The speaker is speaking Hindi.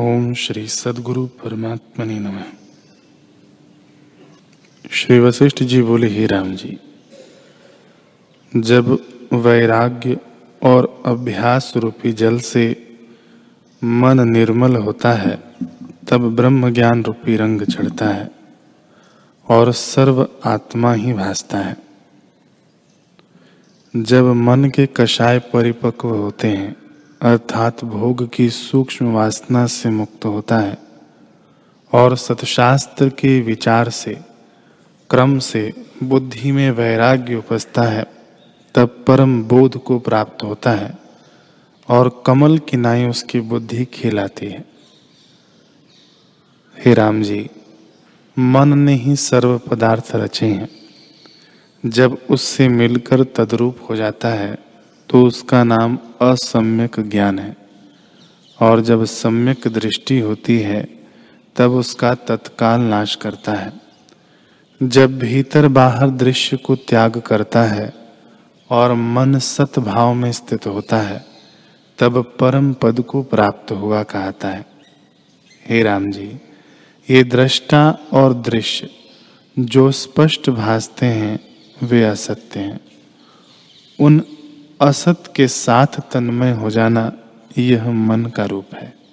ओम श्री सदगुरु परमात्मनि नमः। श्री वशिष्ठ जी बोले, ही राम जी, जब वैराग्य और अभ्यास रूपी जल से मन निर्मल होता है, तब ब्रह्म ज्ञान रूपी रंग चढ़ता है और सर्व आत्मा ही भासता है। जब मन के कषाय परिपक्व होते हैं अर्थात भोग की सूक्ष्म वासना से मुक्त होता है और सतशास्त्र के विचार से, क्रम से, बुद्धि में वैराग्य उपजता है, तब परम बोध को प्राप्त होता है और कमल की नाई उसकी बुद्धि खिलाती है। हे राम जी, मन ने ही सर्व पदार्थ रचे हैं। जब उससे मिलकर तद्रूप हो जाता है तो उसका नाम असम्यक ज्ञान है। और जब सम्यक दृष्टि होती है, तब उसका तत्काल नाश करता है। जब भीतर बाहर दृश्य को त्याग करता है और मन सत भाव में स्थित होता है, तब परम पद को प्राप्त हुआ कहता है। हे राम जी, ये दृष्टा और दृश्य जो स्पष्ट भासते हैं, वे असत्य हैं। उन असत के साथ तन्मय हो जाना यह मन का रूप है।